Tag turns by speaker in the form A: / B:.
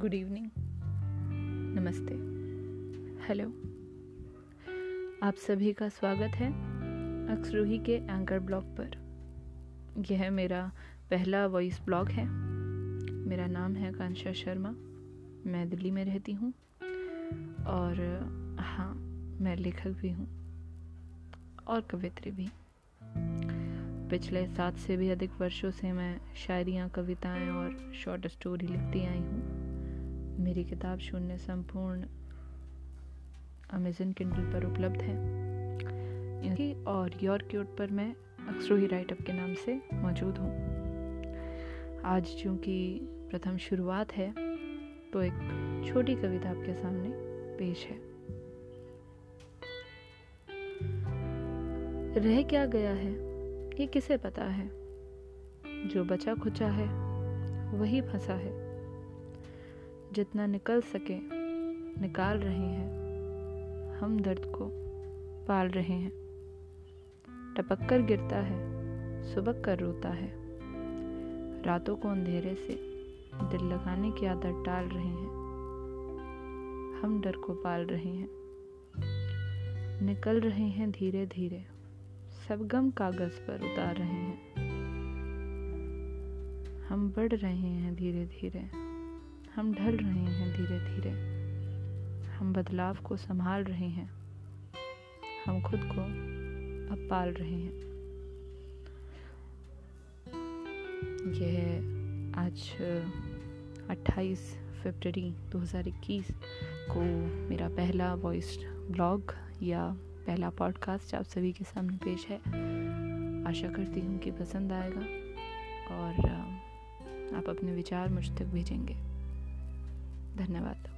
A: Good evening नमस्ते hello आप सभी का स्वागत है अक्सरूही के एंकर ब्लॉग पर। यह मेरा पहला वॉइस ब्लॉग है। मेरा नाम है कांशा शर्मा। मैं दिल्ली में रहती हूँ और हाँ मैं लेखक भी हूँ और कवित्री भी। पिछले सात से भी अधिक वर्षों से मैं शायरियाँ, कविताएँ और शॉर्ट स्टोरी लिखती आई हूँ। मेरी किताब शून्य संपूर्ण अमेजन किंडल पर उपलब्ध है। इनकी और योर क्यूट पर मैं अक्सरोही राइटअप के नाम से मौजूद हूँ। आज चूँकि प्रथम शुरुआत है तो एक छोटी कविता आपके सामने पेश है। रह क्या गया है? ये किसे पता है? जो बचा खुचा है, वही फंसा है। जितना निकल सके निकाल रहे हैं। हम दर्द को पाल रहे हैं। टपक कर गिरता है, सुबक कर रोता है। रातों को अंधेरे से दिल लगाने की आदत डाल रहे हैं। हम डर को पाल रहे हैं। निकल रहे हैं धीरे धीरे सब गम कागज़ पर उतार रहे हैं। हम बढ़ रहे हैं धीरे धीरे हम ढल रहे हैं धीरे धीरे हम बदलाव को संभाल रहे हैं। हम खुद को अब पाल रहे हैं। यह आज 28 फरवरी 2021 को मेरा पहला वॉइस ब्लॉग या पहला पॉडकास्ट आप सभी के सामने पेश है। आशा करती हूँ कि पसंद आएगा और, आप अपने विचार मुझ तक भेजेंगे। धन्यवाद।